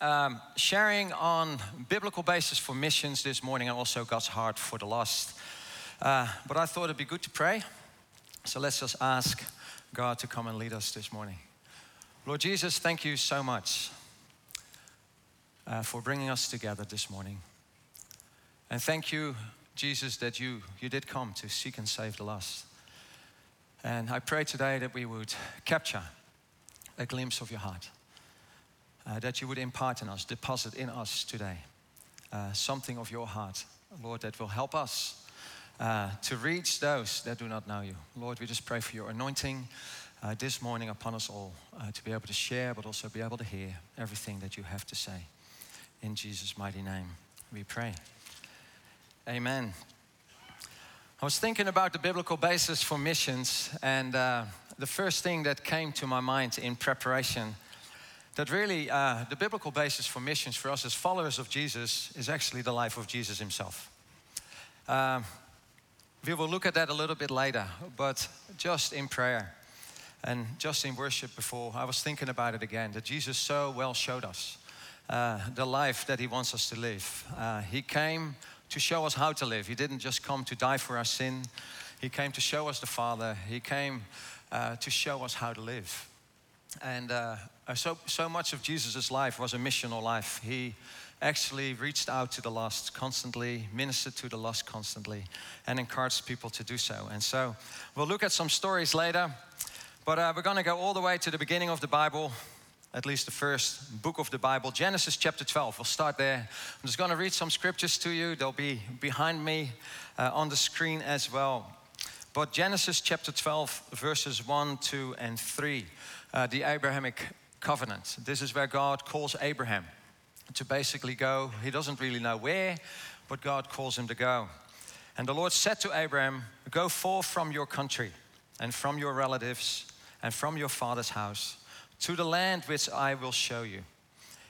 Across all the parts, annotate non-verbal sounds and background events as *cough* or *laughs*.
um, sharing on biblical basis for missions this morning and also God's heart for the lost. Uh, but I thought it'd be good to pray. So let's just ask God to come and lead us this morning. Lord Jesus, thank you so much uh, for bringing us together this morning. And thank you, Jesus, that you, you did come to seek and save the lost. And I pray today that we would capture a glimpse of your heart, uh, that you would impart in us, deposit in us today uh, something of your heart, Lord, that will help us uh, to reach those that do not know you. Lord, we just pray for your anointing uh, this morning upon us all uh, to be able to share, but also be able to hear everything that you have to say. In Jesus' mighty name, we pray. Amen. I was thinking about the biblical basis for missions, and uh, the first thing that came to my mind in preparation that really uh, the biblical basis for missions for us as followers of Jesus is actually the life of Jesus himself. Uh, we will look at that a little bit later, but just in prayer and just in worship before, I was thinking about it again that Jesus so well showed us uh, the life that He wants us to live. Uh, he came to show us how to live. He didn't just come to die for our sin, He came to show us the Father. He came uh, to show us how to live. And uh, so, so much of Jesus' life was a missional life. He actually reached out to the lost constantly, ministered to the lost constantly, and encouraged people to do so. And so we'll look at some stories later, but uh, we're going to go all the way to the beginning of the Bible, at least the first book of the Bible, Genesis chapter 12. We'll start there. I'm just going to read some scriptures to you. They'll be behind me uh, on the screen as well. But Genesis chapter 12, verses 1, 2, and 3, uh, the Abrahamic covenant. This is where God calls Abraham to basically go. He doesn't really know where, but God calls him to go. And the Lord said to Abraham, Go forth from your country and from your relatives and from your father's house to the land which I will show you.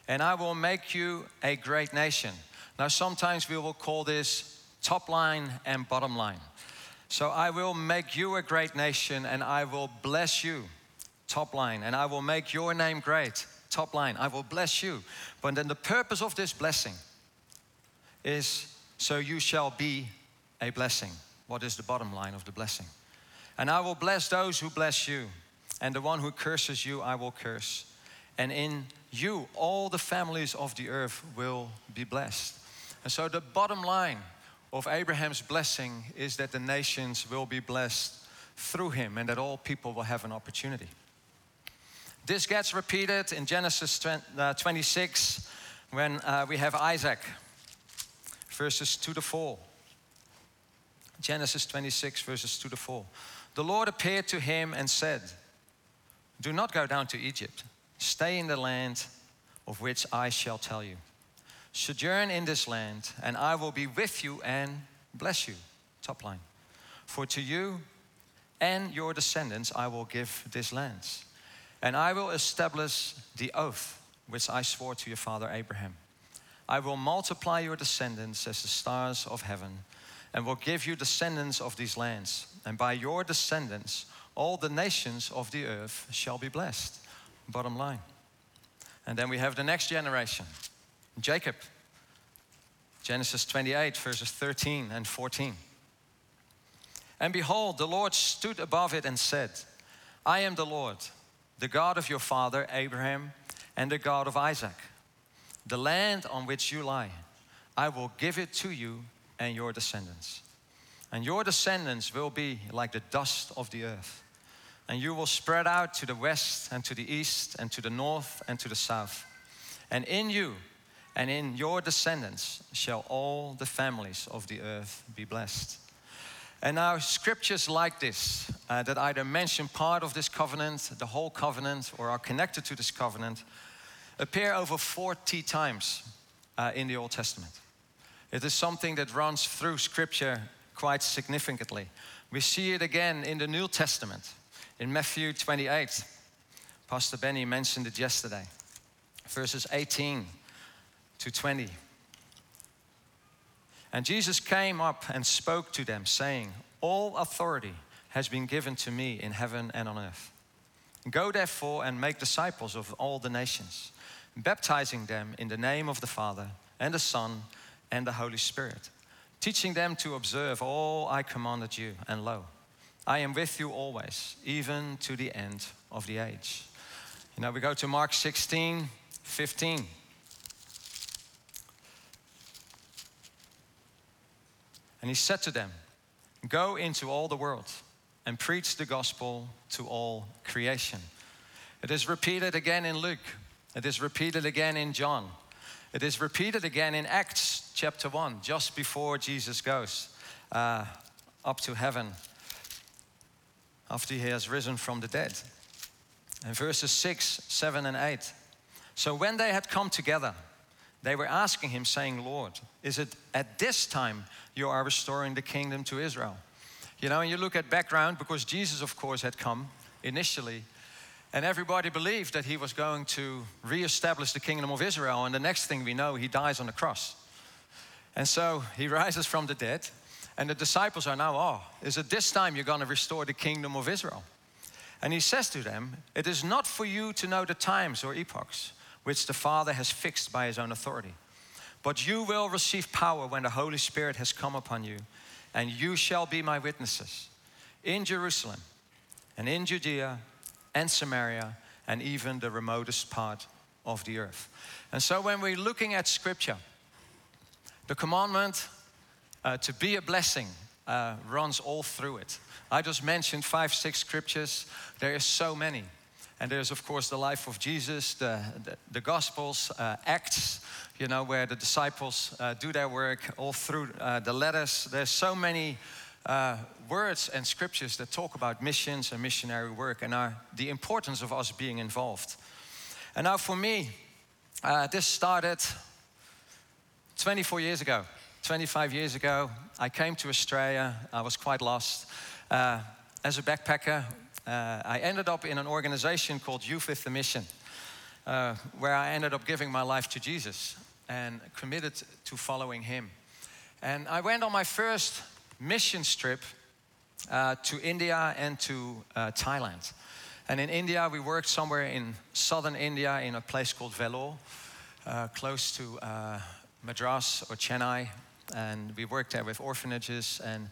And I will make you a great nation. Now, sometimes we will call this top line and bottom line. So I will make you a great nation and I will bless you, top line, and I will make your name great top line. I will bless you. But then the purpose of this blessing is so you shall be a blessing. What is the bottom line of the blessing? And I will bless those who bless you, and the one who curses you, I will curse. And in you, all the families of the earth will be blessed. And so, the bottom line of Abraham's blessing is that the nations will be blessed through him and that all people will have an opportunity. This gets repeated in Genesis uh, 26 when uh, we have Isaac, verses 2 to 4. Genesis 26, verses 2 to 4. The Lord appeared to him and said, Do not go down to Egypt. Stay in the land of which I shall tell you. Sojourn in this land, and I will be with you and bless you. Top line. For to you and your descendants I will give this land and I will establish the oath which I swore to your father Abraham. I will multiply your descendants as the stars of heaven, and will give you descendants of these lands. And by your descendants, all the nations of the earth shall be blessed. Bottom line. And then we have the next generation Jacob. Genesis 28, verses 13 and 14. And behold, the Lord stood above it and said, I am the Lord the God of your father Abraham and the God of Isaac. The land on which you lie, I will give it to you and your descendants. And your descendants will be like the dust of the earth. And you will spread out to the west and to the east and to the north and to the south. And in you and in your descendants shall all the families of the earth be blessed. And now, scriptures like this uh, that either mention part of this covenant, the whole covenant, or are connected to this covenant appear over 40 times uh, in the Old Testament. It is something that runs through scripture quite significantly. We see it again in the New Testament, in Matthew 28. Pastor Benny mentioned it yesterday, verses 18 to 20. And Jesus came up and spoke to them, saying, All authority has been given to me in heaven and on earth. Go therefore and make disciples of all the nations, baptizing them in the name of the Father and the Son and the Holy Spirit, teaching them to observe all I commanded you. And lo, I am with you always, even to the end of the age. You know, we go to Mark 16, 15. And he said to them, Go into all the world and preach the gospel to all creation. It is repeated again in Luke. It is repeated again in John. It is repeated again in Acts chapter 1, just before Jesus goes uh, up to heaven after he has risen from the dead. And verses 6, 7, and 8. So when they had come together, they were asking him, saying, Lord, is it at this time you are restoring the kingdom to Israel? You know, and you look at background, because Jesus, of course, had come initially, and everybody believed that he was going to reestablish the kingdom of Israel. And the next thing we know, he dies on the cross. And so he *laughs* rises from the dead, and the disciples are now, oh, is it this time you're going to restore the kingdom of Israel? And he says to them, It is not for you to know the times or epochs which the Father has fixed by his own authority. But you will receive power when the Holy Spirit has come upon you, and you shall be my witnesses in Jerusalem and in Judea and Samaria and even the remotest part of the earth. And so when we're looking at scripture, the commandment uh, to be a blessing uh, runs all through it. I just mentioned five, six scriptures. There are so many. And there's, of course, the life of Jesus, the, the, the Gospels, uh, Acts, you know, where the disciples uh, do their work, all through uh, the letters. There's so many uh, words and scriptures that talk about missions and missionary work and are the importance of us being involved. And now, for me, uh, this started 24 years ago. 25 years ago, I came to Australia. I was quite lost. Uh, as a backpacker, uh, I ended up in an organization called Youth with the Mission, uh, where I ended up giving my life to Jesus and committed to following Him. And I went on my first mission trip uh, to India and to uh, Thailand. And in India, we worked somewhere in southern India in a place called Vellore, uh, close to uh, Madras or Chennai. And we worked there with orphanages and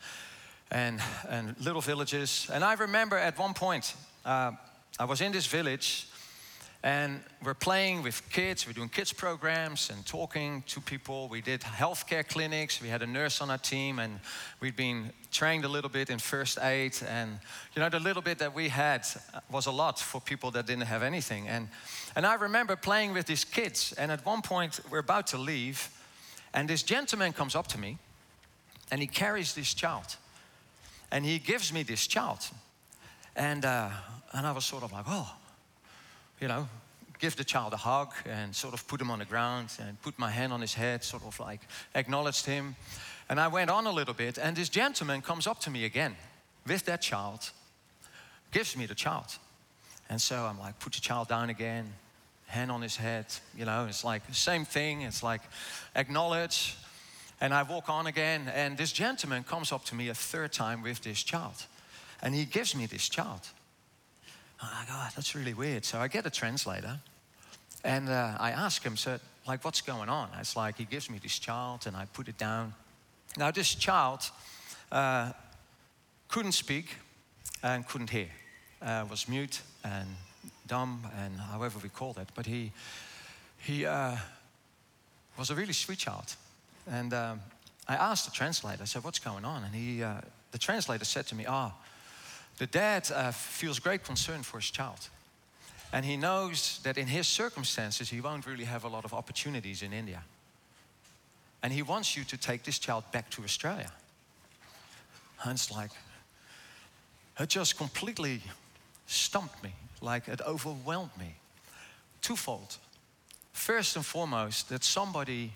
and, and little villages. And I remember at one point, uh, I was in this village and we're playing with kids, we're doing kids programs and talking to people. We did healthcare clinics, we had a nurse on our team, and we'd been trained a little bit in first aid. And you know, the little bit that we had was a lot for people that didn't have anything. And, and I remember playing with these kids, and at one point, we're about to leave, and this gentleman comes up to me and he carries this child and he gives me this child. And, uh, and I was sort of like, oh, you know, give the child a hug and sort of put him on the ground and put my hand on his head, sort of like acknowledged him. And I went on a little bit, and this gentleman comes up to me again with that child, gives me the child. And so I'm like, put the child down again, hand on his head, you know, it's like the same thing. It's like acknowledge, and I walk on again, and this gentleman comes up to me a third time with this child. And he gives me this child. I go, oh, that's really weird. So I get a translator, and uh, I ask him, so, like, what's going on? It's like he gives me this child, and I put it down. Now, this child uh, couldn't speak and couldn't hear, uh, was mute and dumb, and however we call that, But he, he uh, was a really sweet child. And um, I asked the translator, I said, What's going on? And he, uh, the translator said to me, Ah, oh, the dad uh, feels great concern for his child. And he knows that in his circumstances, he won't really have a lot of opportunities in India. And he wants you to take this child back to Australia. And it's like, it just completely stumped me, like it overwhelmed me. Twofold. First and foremost, that somebody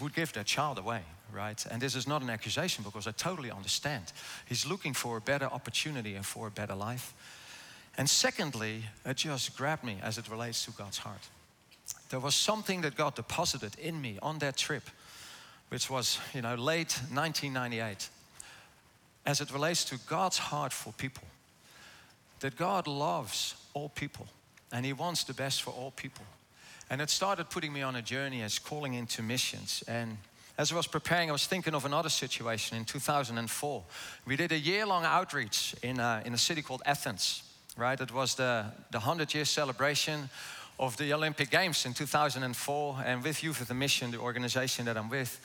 would give their child away, right? And this is not an accusation because I totally understand. He's looking for a better opportunity and for a better life. And secondly, it just grabbed me as it relates to God's heart. There was something that God deposited in me on that trip, which was, you know, late 1998, as it relates to God's heart for people. That God loves all people and He wants the best for all people. And it started putting me on a journey as calling into missions. And as I was preparing, I was thinking of another situation in 2004. We did a year long outreach in a, in a city called Athens, right? It was the, the 100 year celebration of the Olympic Games in 2004. And with Youth with the Mission, the organization that I'm with,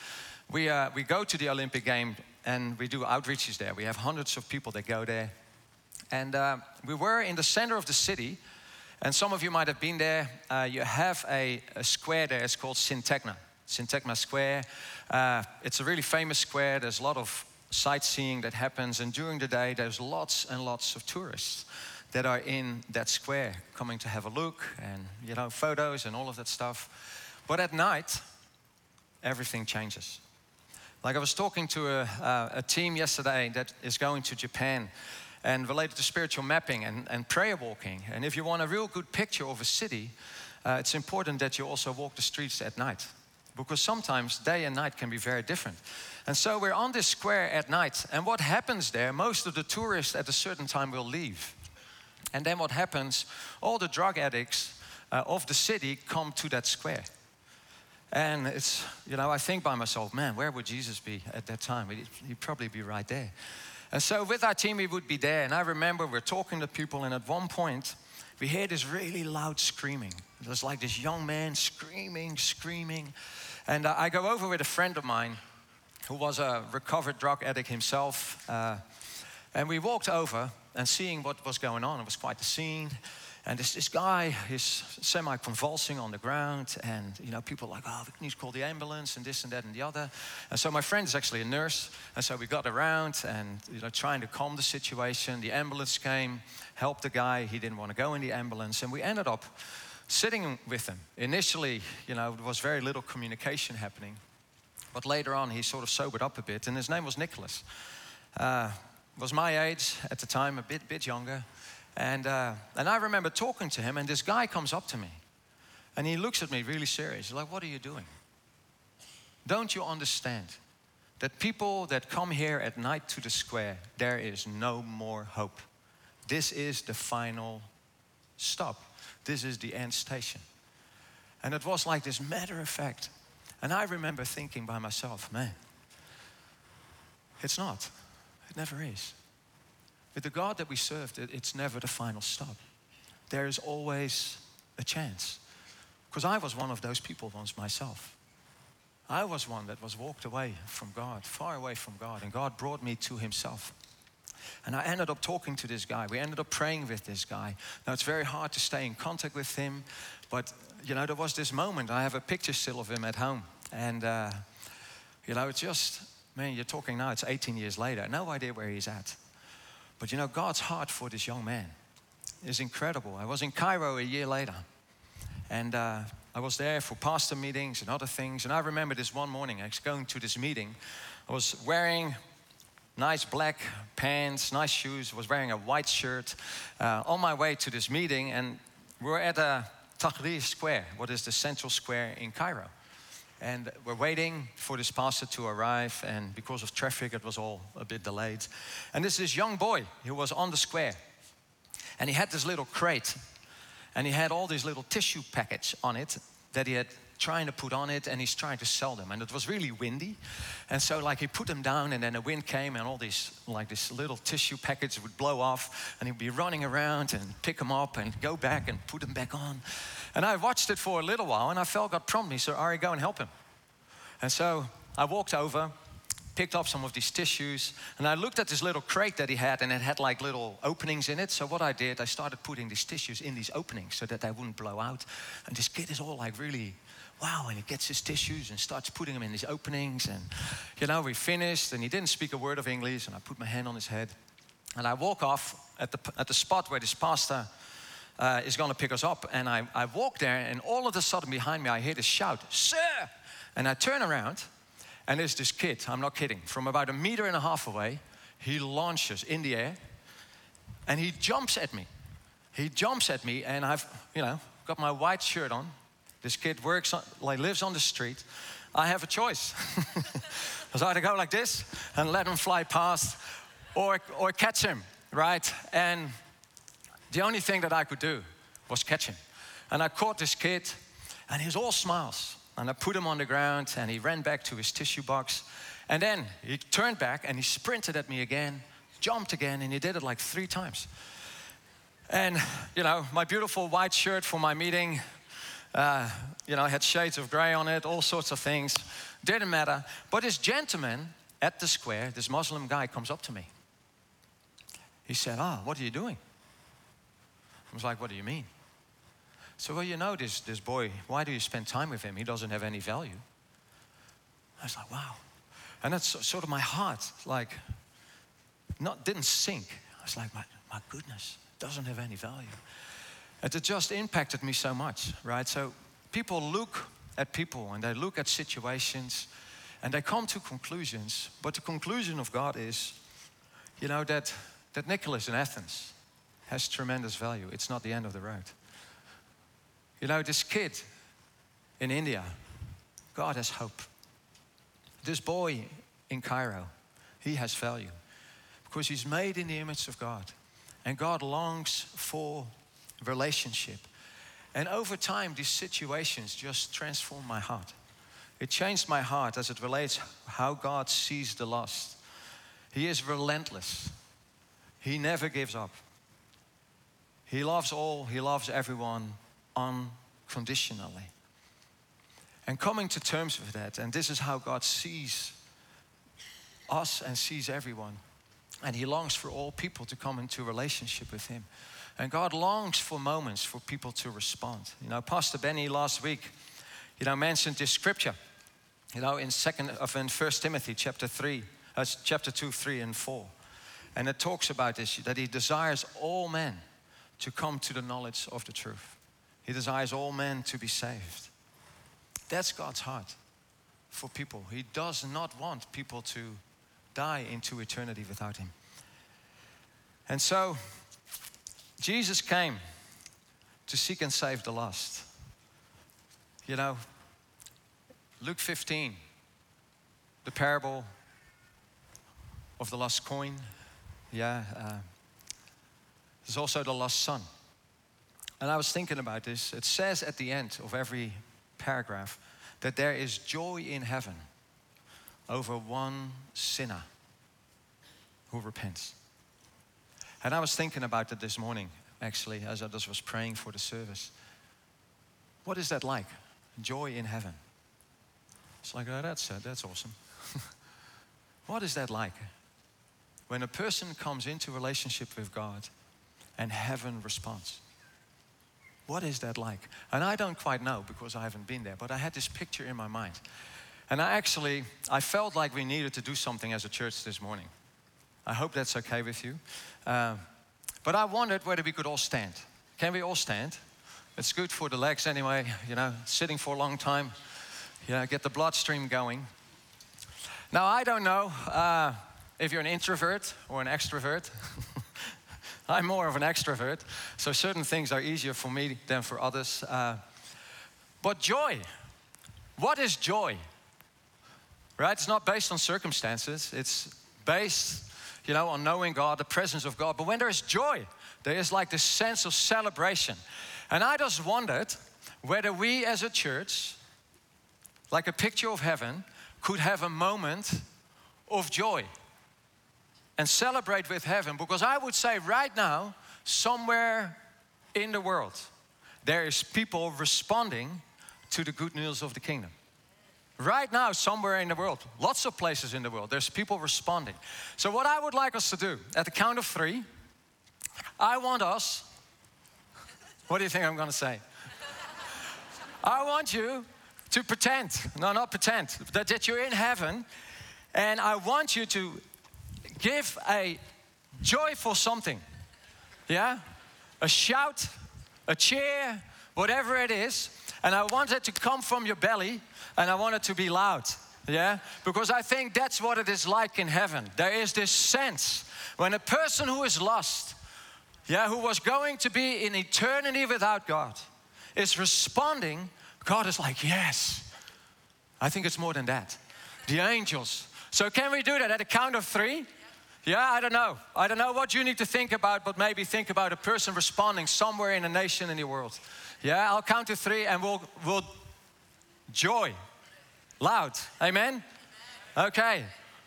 we, uh, we go to the Olympic game and we do outreaches there. We have hundreds of people that go there. And uh, we were in the center of the city. And some of you might have been there. Uh, you have a, a, square there, it's called Syntagma. Syntagma Square. Uh, it's a really famous square. There's a lot of sightseeing that happens. And during the day, there's lots and lots of tourists that are in that square coming to have a look and, you know, photos and all of that stuff. But at night, everything changes. Like I was talking to a, uh, a team yesterday that is going to Japan and related to spiritual mapping and, and prayer walking. And if you want a real good picture of a city, uh, it's important that you also walk the streets at night because sometimes day and night can be very different. And so we're on this square at night, and what happens there, most of the tourists at a certain time will leave. And then what happens, all the drug addicts uh, of the city come to that square. And it's, you know, I think by myself, man, where would Jesus be at that time? He'd, he'd probably be right there. And so with our team, we would be there. And I remember we're talking to people, and at one point, we hear this really loud screaming. It was like this young man screaming, screaming. And uh, I go over with a friend of mine who was a recovered drug addict himself. Uh, and we walked over and seeing what was going on. It was quite the scene. And this, this guy is semi-convulsing on the ground, and you know, people are like, oh, we need to call the ambulance and this and that and the other. And so my friend is actually a nurse, and so we got around and you know, trying to calm the situation. The ambulance came, helped the guy. He didn't want to go in the ambulance, and we ended up sitting with him. Initially, you know, there was very little communication happening, but later on, he sort of sobered up a bit, and his name was Nicholas. Uh, was my age at the time, a bit, bit younger. And, uh, and I remember talking to him, and this guy comes up to me. And he looks at me really serious. He's like, What are you doing? Don't you understand that people that come here at night to the square, there is no more hope? This is the final stop. This is the end station. And it was like this matter of fact. And I remember thinking by myself, man, it's not. It never is. With the God that we serve, it's never the final stop. There is always a chance. Because I was one of those people once myself. I was one that was walked away from God, far away from God, and God brought me to Himself. And I ended up talking to this guy. We ended up praying with this guy. Now, it's very hard to stay in contact with him, but you know, there was this moment. I have a picture still of him at home. And uh, you know, it's just, man, you're talking now, it's 18 years later. No idea where he's at. But you know, God's heart for this young man is incredible. I was in Cairo a year later, and uh, I was there for pastor meetings and other things. And I remember this one morning, I was going to this meeting. I was wearing nice black pants, nice shoes, I was wearing a white shirt uh, on my way to this meeting, and we're at a Tahrir Square, what is the central square in Cairo. And we're waiting for this pastor to arrive, and because of traffic, it was all a bit delayed. And this is young boy who was on the square, and he had this little crate, and he had all these little tissue packets on it that he had trying to put on it and he's trying to sell them and it was really windy and so like he put them down and then the wind came and all these like this little tissue packets would blow off and he'd be running around and pick them up and go back and put them back on and I watched it for a little while and I felt God prompt me, so Ari, go and help him. And so I walked over, picked up some of these tissues, and I looked at this little crate that he had, and it had like little openings in it. So what I did, I started putting these tissues in these openings so that they wouldn't blow out. And this kid is all like really, wow, and he gets his tissues and starts putting them in his openings. And you know, we finished, and he didn't speak a word of English, and I put my hand on his head. And I walk off at the, at the spot where this pastor uh, is going to pick us up. And I, I walk there, and all of a sudden behind me, I hear this shout, Sir! And I turn around, and there's this kid, I'm not kidding, from about a meter and a half away. He launches in the air, and he jumps at me. He jumps at me, and I've, you know, got my white shirt on. This kid works, on, like, lives on the street. I have a choice. *laughs* I was either go like this and let him fly past, or, or catch him, right? And the only thing that I could do was catch him. And I caught this kid, And he was all smiles. And I put him on the ground and he ran back to his tissue box. And then he turned back and he sprinted at me again, jumped again, and he did it like three times. And, you know, my beautiful white shirt for my meeting, uh, you know, had shades of gray on it, all sorts of things. Didn't matter. But this gentleman at the square, this Muslim guy, comes up to me. He said, Ah, oh, what are you doing? I was like, What do you mean? So, well, you know, this, this boy, why do you spend time with him? He doesn't have any value. I was like, Wow. And that's sort of my heart, like, not didn't sink. I was like, My, my goodness, doesn't have any value. It just impacted me so much, right? So, people look at people and they look at situations and they come to conclusions. But the conclusion of God is, you know, that, that Nicholas in Athens has tremendous value. It's not the end of the road. You know, this kid in India, God has hope. This boy in Cairo, he has value because he's made in the image of God. And God longs for relationship. And over time, these situations just transformed my heart. It changed my heart as it relates how God sees the lost. He is relentless. He never gives up. He loves all, he loves everyone unconditionally. And coming to terms with that, and this is how God sees us and sees everyone. And he longs for all people to come into relationship with him. And God longs for moments for people to respond. You know, Pastor Benny last week, you know, mentioned this scripture, you know, in second of in First Timothy chapter three, uh, chapter two, three, and four. And it talks about this that he desires all men to come to the knowledge of the truth. He desires all men to be saved. That's God's heart for people. He does not want people to die into eternity without Him. And so, Jesus came to seek and save the lost. You know, Luke 15, the parable of the lost coin. Yeah. Uh, there's also the lost son. And I was thinking about this. It says at the end of every paragraph that there is joy in heaven over one sinner who repents. And I was thinking about it this morning, actually, as I just was praying for the service. What is that like? Joy in heaven. It's like, oh, that's, uh, that's awesome. *laughs* what is that like? When a person comes into relationship with God and heaven responds. What is that like? And I don't quite know because I haven't been there, but I had this picture in my mind. And I actually, I felt like we needed to do something as a church this morning. I hope that's okay with you. Uh, but I wondered whether we could all stand. Can we all stand? It's good for the legs anyway, you know, sitting for a long time, you know, get the bloodstream going. Now, I don't know uh, if you're an introvert or an extrovert. *laughs* I'm more of an extrovert, so certain things are easier for me than for others. Uh, but joy, what is joy? Right? It's not based on circumstances, it's based, you know, on knowing God, the presence of God. But when there's joy, there is like this sense of celebration. And I just wondered whether we as a church, like a picture of heaven, could have a moment of joy and celebrate with heaven because I would say right now, somewhere in the world, there is people responding to the good news of the kingdom. Right now, somewhere in the world, lots of places in the world, there's people responding. So, what I would like us to do at the count of three, I want us, what do you think I'm gonna say? I want you to pretend, no, not pretend, that, that you're in heaven, and I want you to give a joyful something. Yeah? A shout, a cheer, whatever it is. And I want it to come from your belly and I want it to be loud. Yeah? Because I think that's what it is like in heaven. There is this sense when a person who is lost, yeah, who was going to be in eternity without God, is responding, God is like, yes. I think it's more than that. The angels. So, can we do that at a count of three? Yeah, I don't know. I don't know what you need to think about, but maybe think about a person responding somewhere in a nation in the world. Yeah, I'll count to three and we'll, we'll joy. Loud. Amen? Okay.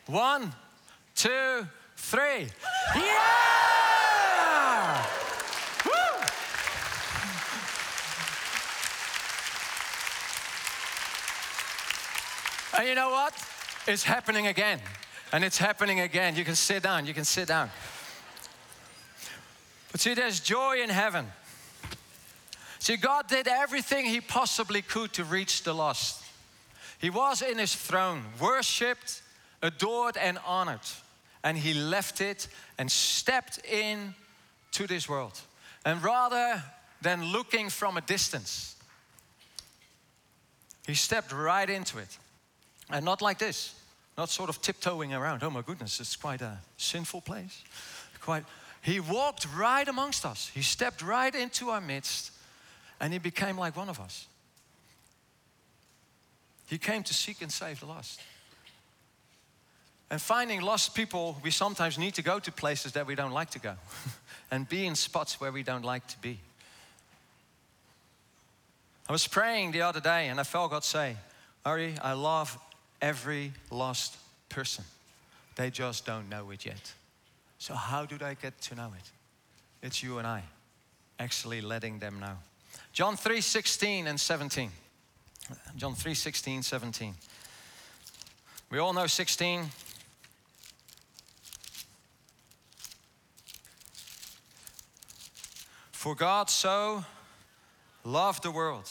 One, two, three. Yeah! Woo! And you know what? It's happening again. And it's happening again. You can sit down. You can sit down. But see, there's joy in heaven. See, God did everything He possibly could to reach the lost. He was in His throne, worshiped, adored, and honored. And He left it and stepped in to this world. And rather than looking from a distance, He stepped right into it. And not like this, not sort of tiptoeing around. Oh my goodness, it's quite a sinful place. Quite. He walked right amongst us. He stepped right into our midst and he became like one of us. He came to seek and save the lost. And finding lost people, we sometimes need to go to places that we don't like to go *laughs* and be in spots where we don't like to be. I was praying the other day and I felt God say, Ari, I love every lost person. They just don't know it yet. So, how do they get to know it? It's you and I actually letting them know. John 3 16 and 17. John 3 16, 17. We all know 16. For God so loved the world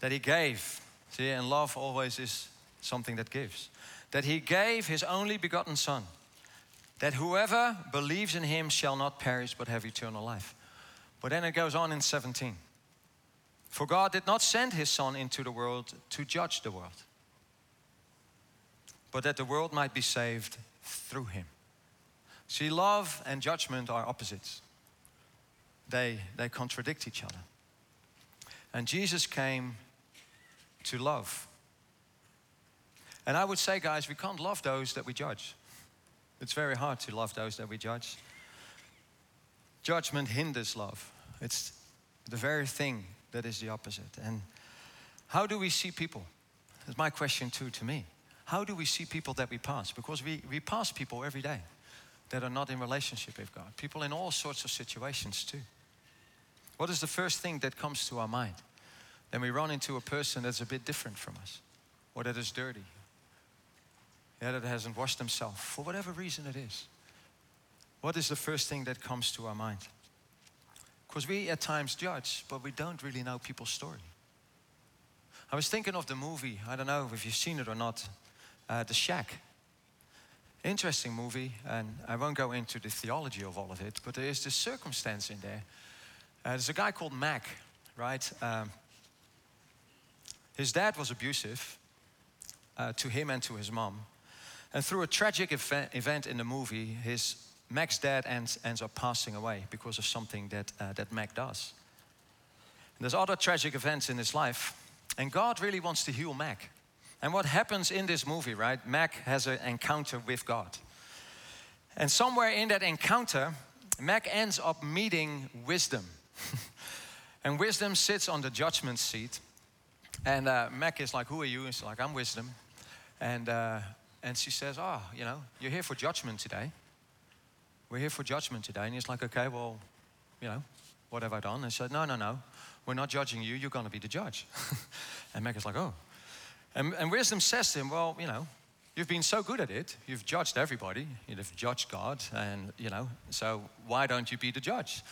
that he gave. See, and love always is something that gives. That he gave his only begotten Son, that whoever believes in him shall not perish but have eternal life. But then it goes on in 17. For God did not send his Son into the world to judge the world, but that the world might be saved through him. See, love and judgment are opposites, they, they contradict each other. And Jesus came to love and I would say, guys, we can't love those that we judge. It's very hard to love those that we judge. Judgment hinders love. It's the very thing that is the opposite. And how do we see people? That's my question too to me. How do we see people that we pass? Because we, we pass people every day that are not in relationship with God. People in all sorts of situations too. What is the first thing that comes to our mind? Then we run into a person that's a bit different from us, or that is dirty, yeah, that hasn't washed himself, for whatever reason it is. What is the first thing that comes to our mind? Because we at times judge, but we don't really know people's story. I was thinking of the movie, I don't know if you've seen it or not, uh, The Shack. Interesting movie, and I won't go into the theology of all of it, but there is this circumstance in there. Uh, there's a guy called Mac, right? Um, his dad was abusive uh, to him and to his mom. And through a tragic event in the movie, his Mac's dad ends, ends up passing away because of something that, uh, that Mac does. And there's other tragic events in his life, and God really wants to heal Mac. And what happens in this movie, right? Mac has an encounter with God. And somewhere in that encounter, Mac ends up meeting wisdom. *laughs* and wisdom sits on the judgment seat. And uh, Mac is like, Who are you? He's like, I'm wisdom. And uh, and she says, Oh, you know, you're here for judgment today. We're here for judgment today. And he's like, Okay, well, you know, what have I done? And said, No, no, no. We're not judging you. You're going to be the judge. *laughs* and Meg is like, Oh. And, and wisdom says to him, Well, you know, you've been so good at it. You've judged everybody. You've judged God. And, you know, so why don't you be the judge?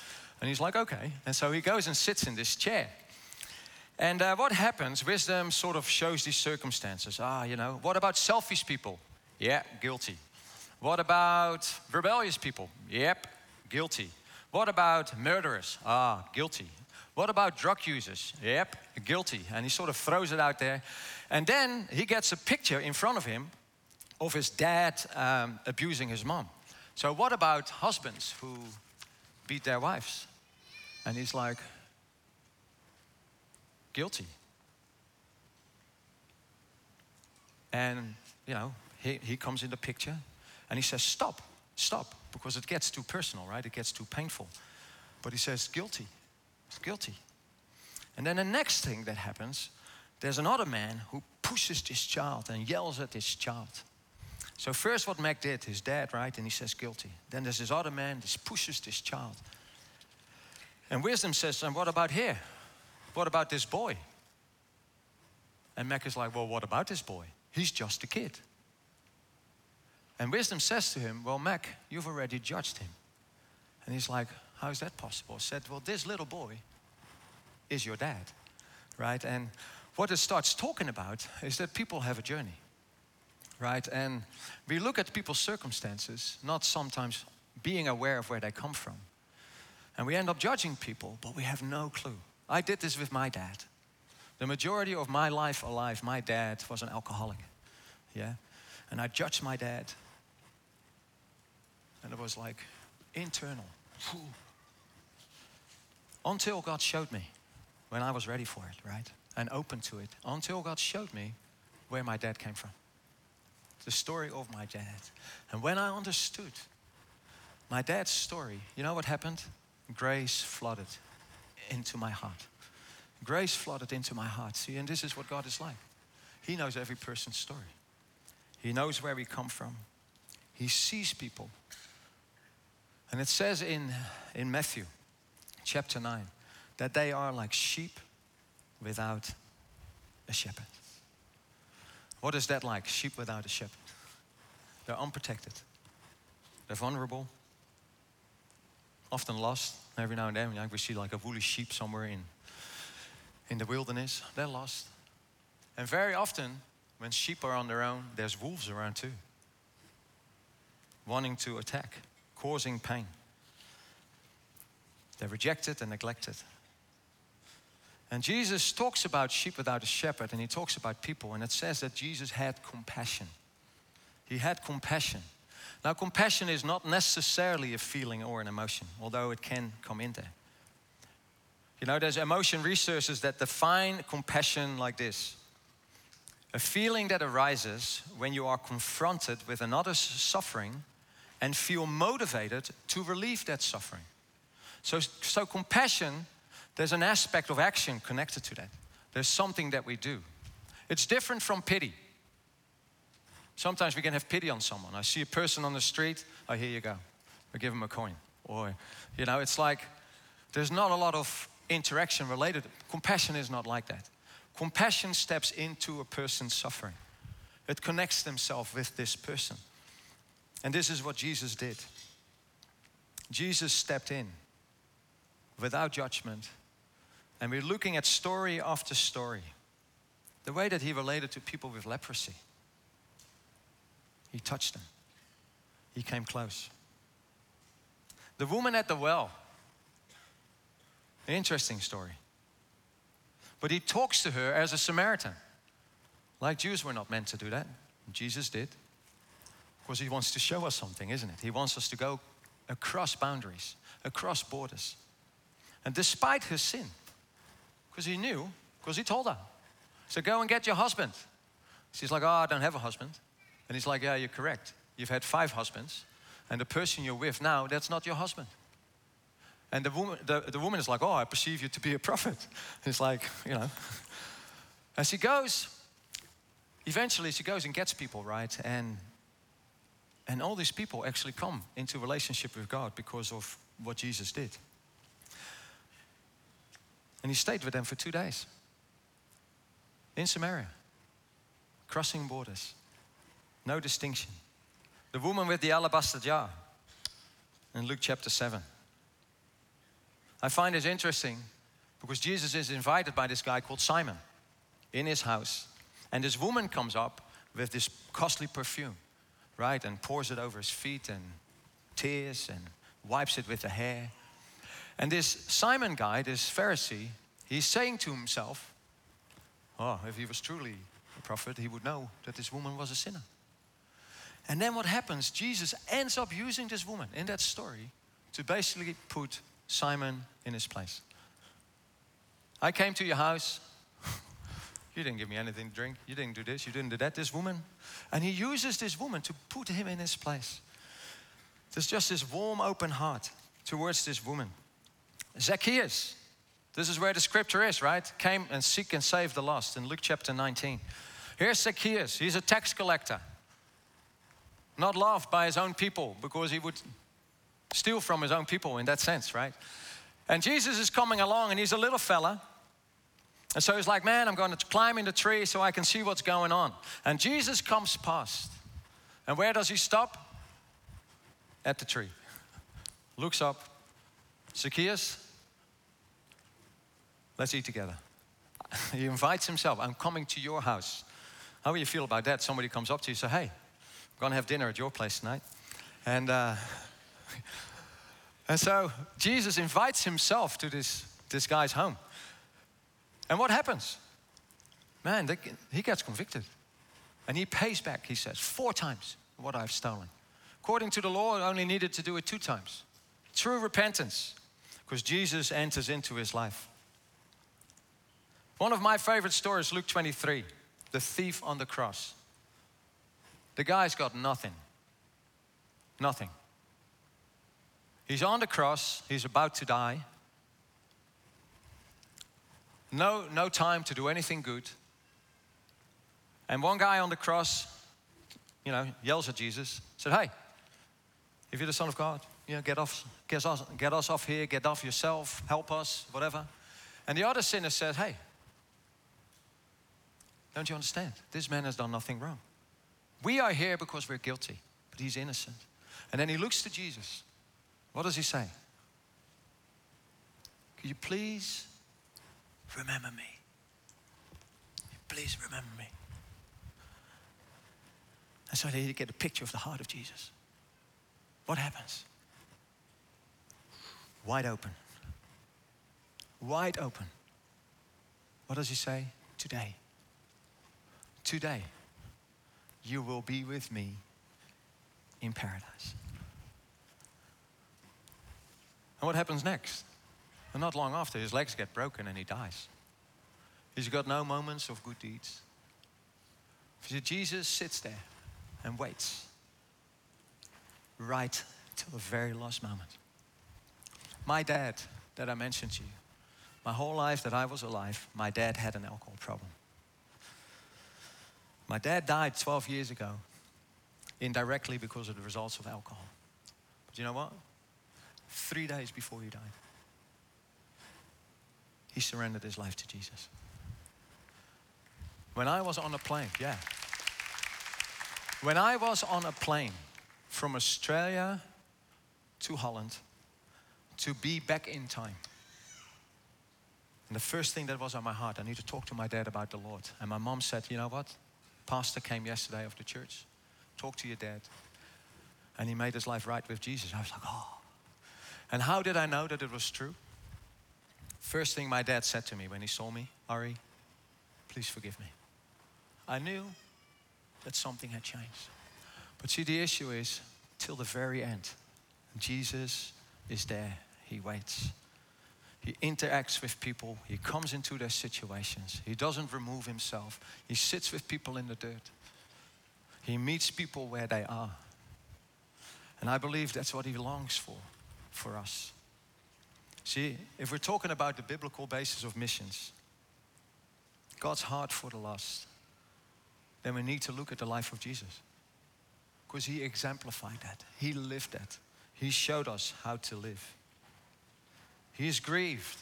And he's like, Okay. And so he goes and sits in this chair. And uh, what happens? Wisdom sort of shows these circumstances. Ah, you know, what about selfish people? Yeah, guilty. What about rebellious people? Yep, guilty. What about murderers? Ah, guilty. What about drug users? Yep, guilty. And he sort of throws it out there. And then he gets a picture in front of him of his dad um, abusing his mom. So, what about husbands who beat their wives? And he's like, guilty. And, you know, he, he comes in the picture and he says, Stop, stop, because it gets too personal, right? It gets too painful. But he says, Guilty, guilty. And then the next thing that happens, there's another man who pushes this child and yells at this child. So, first, what Mac did, his dad, right? And he says guilty. Then there's this other man, that pushes this child. And wisdom says, and what about here? What about this boy? And Mac is like, well, what about this boy? He's just a kid. And wisdom says to him, well, Mac, you've already judged him. And he's like, how is that possible? I said, well, this little boy is your dad, right? And what it starts talking about is that people have a journey right? And we look at people's circumstances, not sometimes being aware of where they come from. And we end up judging people, but we have no clue. I did this with my dad. The majority of my life alive, my dad was an alcoholic. Yeah? And I judged my dad. And it was like internal. Until God showed me when I was ready for it, right? And open to it. Until God showed me where my dad came from the story of my dad. And when I understood my dad's story, you know what happened? Grace flooded into my heart. Grace flooded into my heart. See, and this is what God is like. He knows every person's story, He knows where we come from, He sees people. And it says in, in Matthew chapter 9 that they are like sheep without a shepherd. What is that like? Sheep without a shepherd. They're unprotected. They're vulnerable. Often lost. Every now and then, like we see like a woolly sheep somewhere in, in the wilderness. They're lost. And very often, when sheep are on their own, there's wolves around too, wanting to attack, causing pain. They're rejected and neglected. And Jesus talks about sheep without a shepherd, and he talks about people, and it says that Jesus had compassion. He had compassion. Now, compassion is not necessarily a feeling or an emotion, although it can come in there. You know, there's emotion researchers that define compassion like this a feeling that arises when you are confronted with another's suffering and feel motivated to relieve that suffering. So, so compassion there's an aspect of action connected to that. There's something that we do. It's different from pity. Sometimes we can have pity on someone. I see a person on the street, oh, here you go. I give them a coin. Or, you know, it's like there's not a lot of interaction related. Compassion is not like that. Compassion steps into a person's suffering, it connects themselves with this person. And this is what Jesus did. Jesus stepped in without judgment and we're looking at story after story. The way that he related to people with leprosy. He touched them, he came close. The woman at the well. Interesting story. But he talks to her as a Samaritan. Like Jews were not meant to do that. Jesus did. Because he wants to show us something, isn't it? He wants us to go across boundaries, across borders. And despite her sin, because he knew, because he told her. So go and get your husband. She's like, Oh, I don't have a husband. And he's like, Yeah, you're correct. You've had five husbands. And the person you're with now, that's not your husband. And the woman, the, the woman is like, Oh, I perceive you to be a prophet. *laughs* He's like, You know. And she goes, eventually, she goes and gets people, right? And, and all these people actually come into relationship with God because of what Jesus did. And he stayed with them for two days in Samaria, crossing borders, no distinction. The woman with the alabaster jar in Luke chapter 7. I find this interesting because Jesus is invited by this guy called Simon in his house. And this woman comes up with this costly perfume, right? And pours it over his feet and tears and wipes it with the hair. And this Simon guy, this Pharisee, he's saying to himself, Oh, if he was truly a prophet, he would know that this woman was a sinner. And then what happens? Jesus ends up using this woman in that story to basically put Simon in his place. I came to your house. You didn't give me anything to drink. You didn't do this. You didn't do that. This woman. And he uses this woman to put him in his place. There's just this warm, open heart towards this woman. Zacchaeus, This is where the scripture is, right? Came and seek and save the lost in Luke chapter 19. Here's Zacchaeus. He's a tax collector, not loved by his own people because he would steal from his own people in that sense, right? And Jesus is coming along and he's a little fella. And so he's like, Man, I'm going to climb in the tree so I can see what's going on. And Jesus comes past. And where does he stop? At the tree. *laughs* Looks up. Zacchaeus, let's eat together. *laughs* he invites himself, I'm coming to your house. How do you feel about that? Somebody comes up to you and says, Hey, I'm going to have dinner at your place tonight. And, uh, *laughs* and so Jesus invites himself to this, this guy's home. And what happens? Man, they, he gets convicted. And he pays back, he says, four times what I've stolen. According to the law, I only needed to do it two times. True repentance, because Jesus enters into his life. One of my favorite stories, Luke 23, the thief on the cross. The guy's got nothing. Nothing. He's on the cross, he's about to die. No, no time to do anything good. And one guy on the cross, you know, yells at Jesus, said, Hey, if you're the Son of God, you know, get off, get us, get us off here, get off yourself, help us, whatever. And the other sinner said, Hey, don't you understand? This man has done nothing wrong. We are here because we're guilty, but he's innocent. And then he looks to Jesus. What does he say? Could you please remember me? Please remember me. And so they get a picture of the heart of Jesus. What happens? Wide open. Wide open. What does he say? Today. Today, you will be with me in paradise. And what happens next? And not long after, his legs get broken and he dies. He's got no moments of good deeds. Jesus sits there and waits right till the very last moment. My dad, that I mentioned to you, my whole life that I was alive, my dad had an alcohol problem. My dad died 12 years ago, indirectly because of the results of alcohol. But you know what? Three days before he died, he surrendered his life to Jesus. When I was on a plane, yeah. When I was on a plane from Australia to Holland to be back in time, and the first thing that was on my heart, I need to talk to my dad about the Lord. And my mom said, You know what? Pastor came yesterday of the church. Talk to your dad. And he made his life right with Jesus. I was like, Oh. And how did I know that it was true? First thing my dad said to me when he saw me, Ari, please forgive me. I knew that something had changed. But see, the issue is till the very end, Jesus is there. He waits. He interacts with people. He comes into their situations. He doesn't remove himself. He sits with people in the dirt. He meets people where they are. And I believe that's what he longs for, for us. See, if we're talking about the biblical basis of missions, God's heart for the lost, then we need to look at the life of Jesus. Because he exemplified that, he lived that, he showed us how to live. He is grieved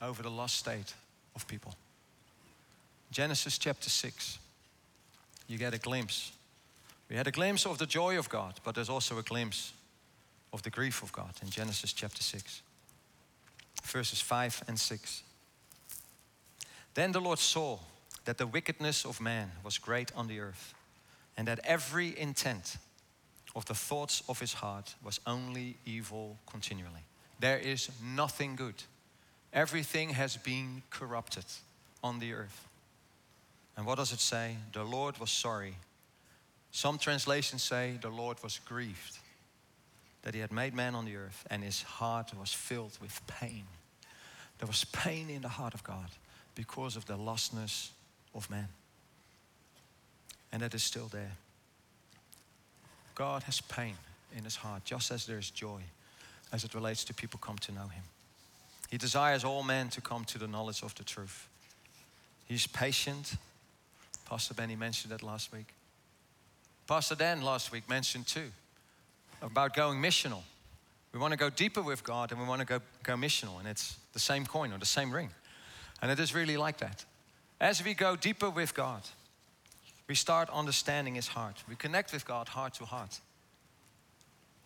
over the lost state of people. Genesis chapter 6, you get a glimpse. We had a glimpse of the joy of God, but there's also a glimpse of the grief of God in Genesis chapter 6 verses 5 and 6. Then the Lord saw that the wickedness of man was great on the earth, and that every intent of the thoughts of his heart was only evil continually. There is nothing good. Everything has been corrupted on the earth. And what does it say? The Lord was sorry. Some translations say the Lord was grieved that he had made man on the earth and his heart was filled with pain. There was pain in the heart of God because of the lostness of man. And that is still there. God has pain in his heart, just as there is joy as it relates to people come to know him. He desires all men to come to the knowledge of the truth. He's patient. Pastor Benny mentioned that last week. Pastor Dan last week mentioned too about going missional. We want to go deeper with God and we want to go, go missional, and it's the same coin or the same ring. And it is really like that. As we go deeper with God, we start understanding His heart. We connect with God heart to heart.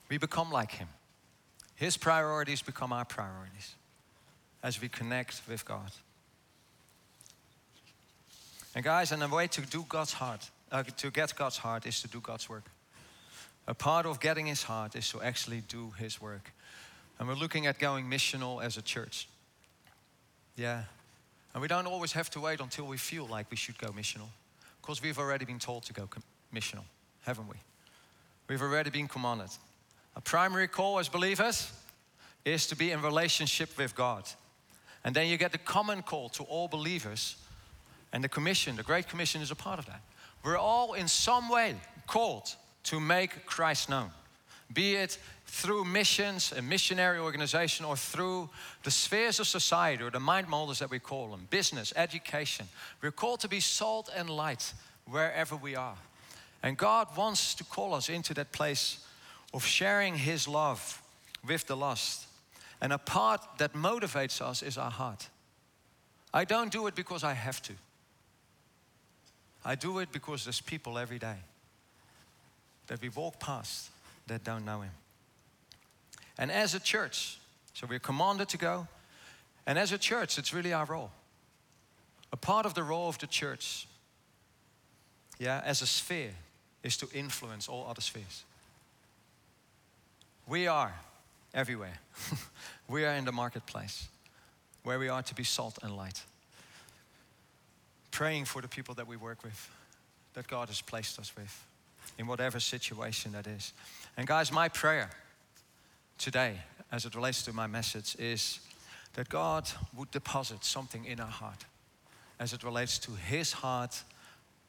We become like Him. His priorities become our priorities as we connect with God. And guys, and the way to do God's heart, uh, to get God's heart, is to do God's work. A part of getting His heart is to actually do His work. And we're looking at going missional as a church. Yeah. And we don't always have to wait until we feel like we should go missional. Because we've already been told to go missional, haven't we? We've already been commanded. A primary call as believers is to be in relationship with God. And then you get the common call to all believers. And the commission, the Great Commission, is a part of that. We're all in some way called to make Christ known, be it through missions, a missionary organization, or through the spheres of society or the mind molders that we call them, business, education. We're called to be salt and light wherever we are. And God wants to call us into that place of sharing His love with the lost. And a part that motivates us is our heart. I don't do it because I have to. I do it because there's people every day that we walk past that don't know Him. And as a church, so we're commanded to go, and as a church, it's really our role. A part of the role of the church, yeah, as a sphere, is to influence all other spheres. We are everywhere. *laughs* we are in the marketplace where we are to be salt and light. Praying for the people that we work with, that God has placed us with, in whatever situation that is. And guys, my prayer today, as it relates to my message, is that God would deposit something in our heart as it relates to His heart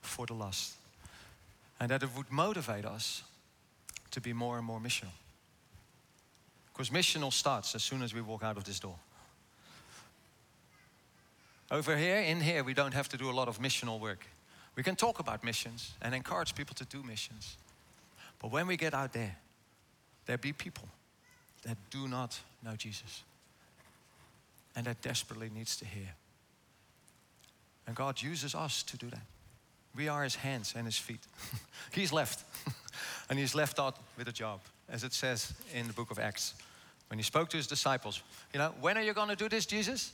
for the lost. And that it would motivate us to be more and more missional. Because missional starts as soon as we walk out of this door. Over here, in here, we don't have to do a lot of missional work. We can talk about missions and encourage people to do missions. But when we get out there, there be people that do not know Jesus and that desperately needs to hear. And God uses us to do that. We are his hands and his feet. *laughs* he's left. *laughs* and he's left out with a job, as it says in the book of Acts. When he spoke to his disciples, you know, when are you going to do this, Jesus?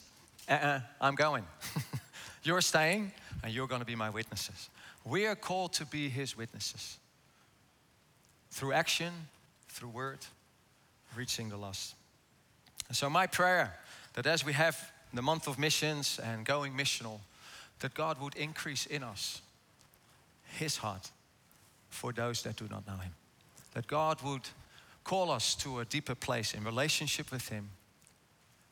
Uh-uh, I'm going. *laughs* you're staying and you're going to be my witnesses. We are called to be his witnesses through action, through word, reaching the lost. So, my prayer that as we have the month of missions and going missional, that God would increase in us his heart for those that do not know him. That God would call us to a deeper place in relationship with him,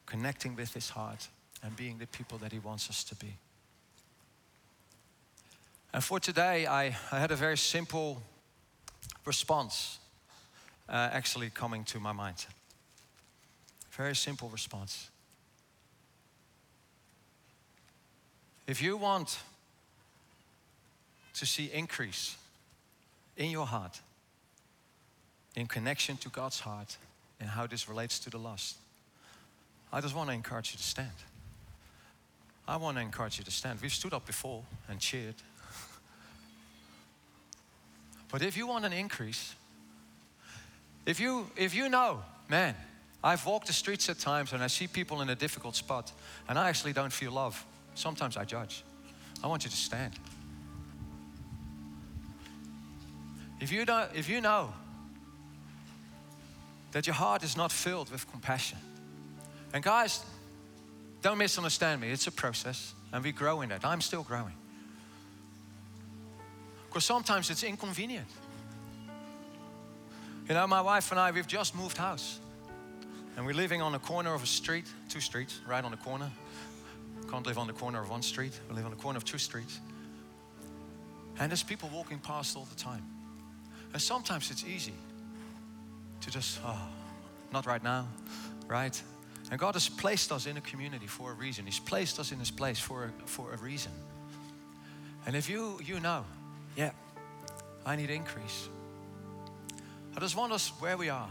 connecting with his heart, and being the people that he wants us to be. And for today, I, I had a very simple response uh, actually coming to my mind. Very simple response. If you want to see increase in your heart, in connection to God's heart, and how this relates to the lost, I just want to encourage you to stand. I want to encourage you to stand. We've stood up before and cheered. But if you want an increase, if you, if you know, man, I've walked the streets at times and I see people in a difficult spot and I actually don't feel love. Sometimes I judge. I want you to stand. If you, don't, if you know that your heart is not filled with compassion, and guys, don't misunderstand me, it's a process and we grow in it. I'm still growing. Because sometimes it's inconvenient. You know, my wife and I, we've just moved house. And we're living on the corner of a street, two streets, right on the corner. Can't live on the corner of one street, we live on the corner of two streets. And there's people walking past all the time. And sometimes it's easy to just, oh, not right now, right? And God has placed us in a community for a reason. He's placed us in this place for a, for a reason. And if you you know, yeah, I need increase. I just want us where we are.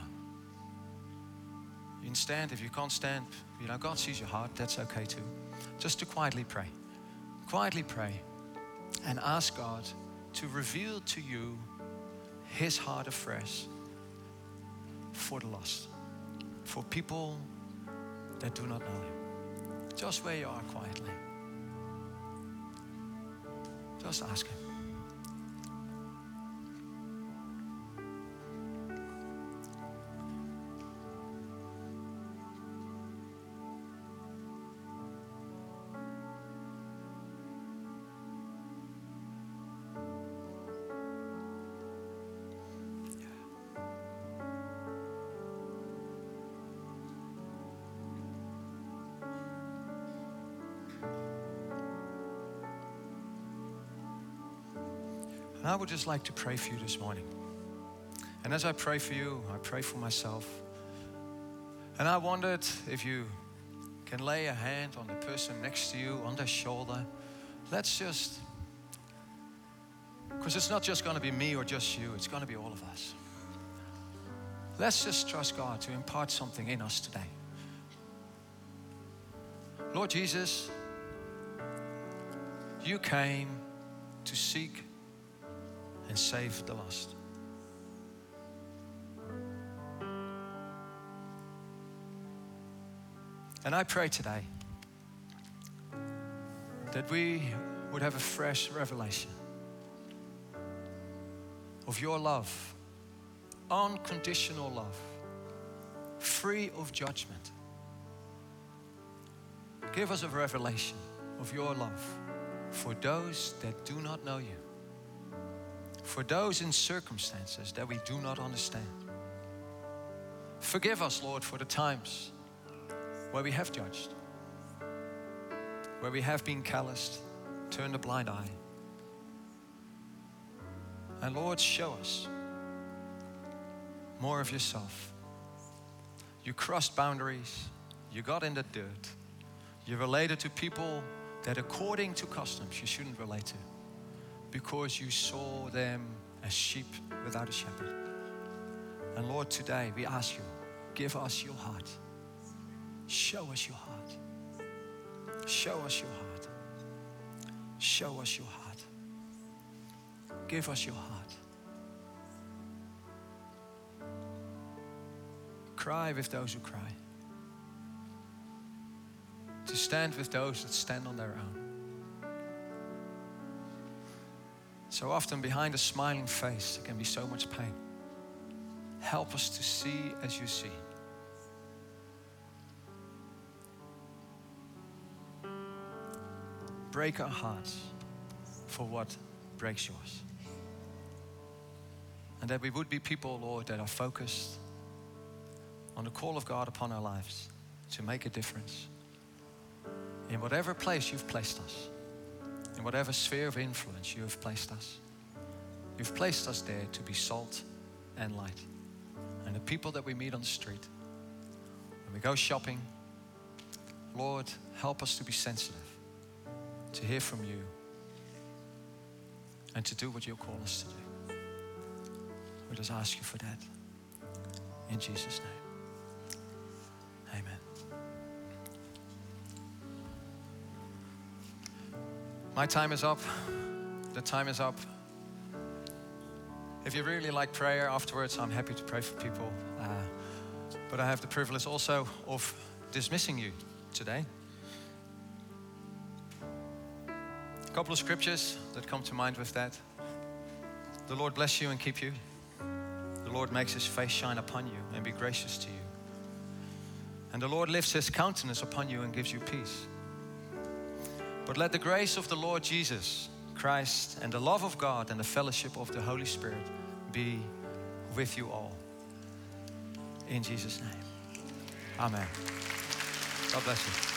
You can stand if you can't stand. You know, God sees your heart. That's okay too. Just to quietly pray. Quietly pray and ask God to reveal to you His heart afresh for the lost, for people that do not know Him. Just where you are quietly. Just ask Him. And I would just like to pray for you this morning. And as I pray for you, I pray for myself. And I wondered if you can lay a hand on the person next to you, on their shoulder. Let's just, because it's not just going to be me or just you, it's going to be all of us. Let's just trust God to impart something in us today. Lord Jesus, you came to seek and save the lost. And I pray today that we would have a fresh revelation of your love, unconditional love, free of judgment. Give us a revelation of your love for those that do not know you for those in circumstances that we do not understand. Forgive us, Lord, for the times where we have judged, where we have been calloused, turned a blind eye. And Lord, show us more of yourself. You crossed boundaries, you got in the dirt, you related to people that, according to customs, you shouldn't relate to because you saw them as sheep without a shepherd. And Lord, today we ask you, give us your heart. Show us your heart. Show us your heart. Show us your heart. Give us your heart. Cry with those who cry. To stand with those that stand on their own. So often behind a smiling face, there can be so much pain. Help us to see as you see. Break our hearts for what breaks yours. And that we would be people, Lord, that are focused on the call of God upon our lives to make a difference in whatever place you've placed us in whatever sphere of influence you have placed us. You've placed us there to be salt and light. And the people that we meet on the street, when we go shopping, Lord, help us to be sensitive, to hear from you, and to do what you call us to do. We just ask you for that. In Jesus' name. My time is up. The time is up. If you really like prayer afterwards, I'm happy to pray for people. Uh, but I have the privilege also of dismissing you today. A couple of scriptures that come to mind with that. The Lord bless you and keep you. The Lord makes his face shine upon you and be gracious to you. And the Lord lifts his countenance upon you and gives you peace. But let the grace of the Lord Jesus Christ and the love of God and the fellowship of the Holy Spirit be with you all. In Jesus' name. Amen. God bless you.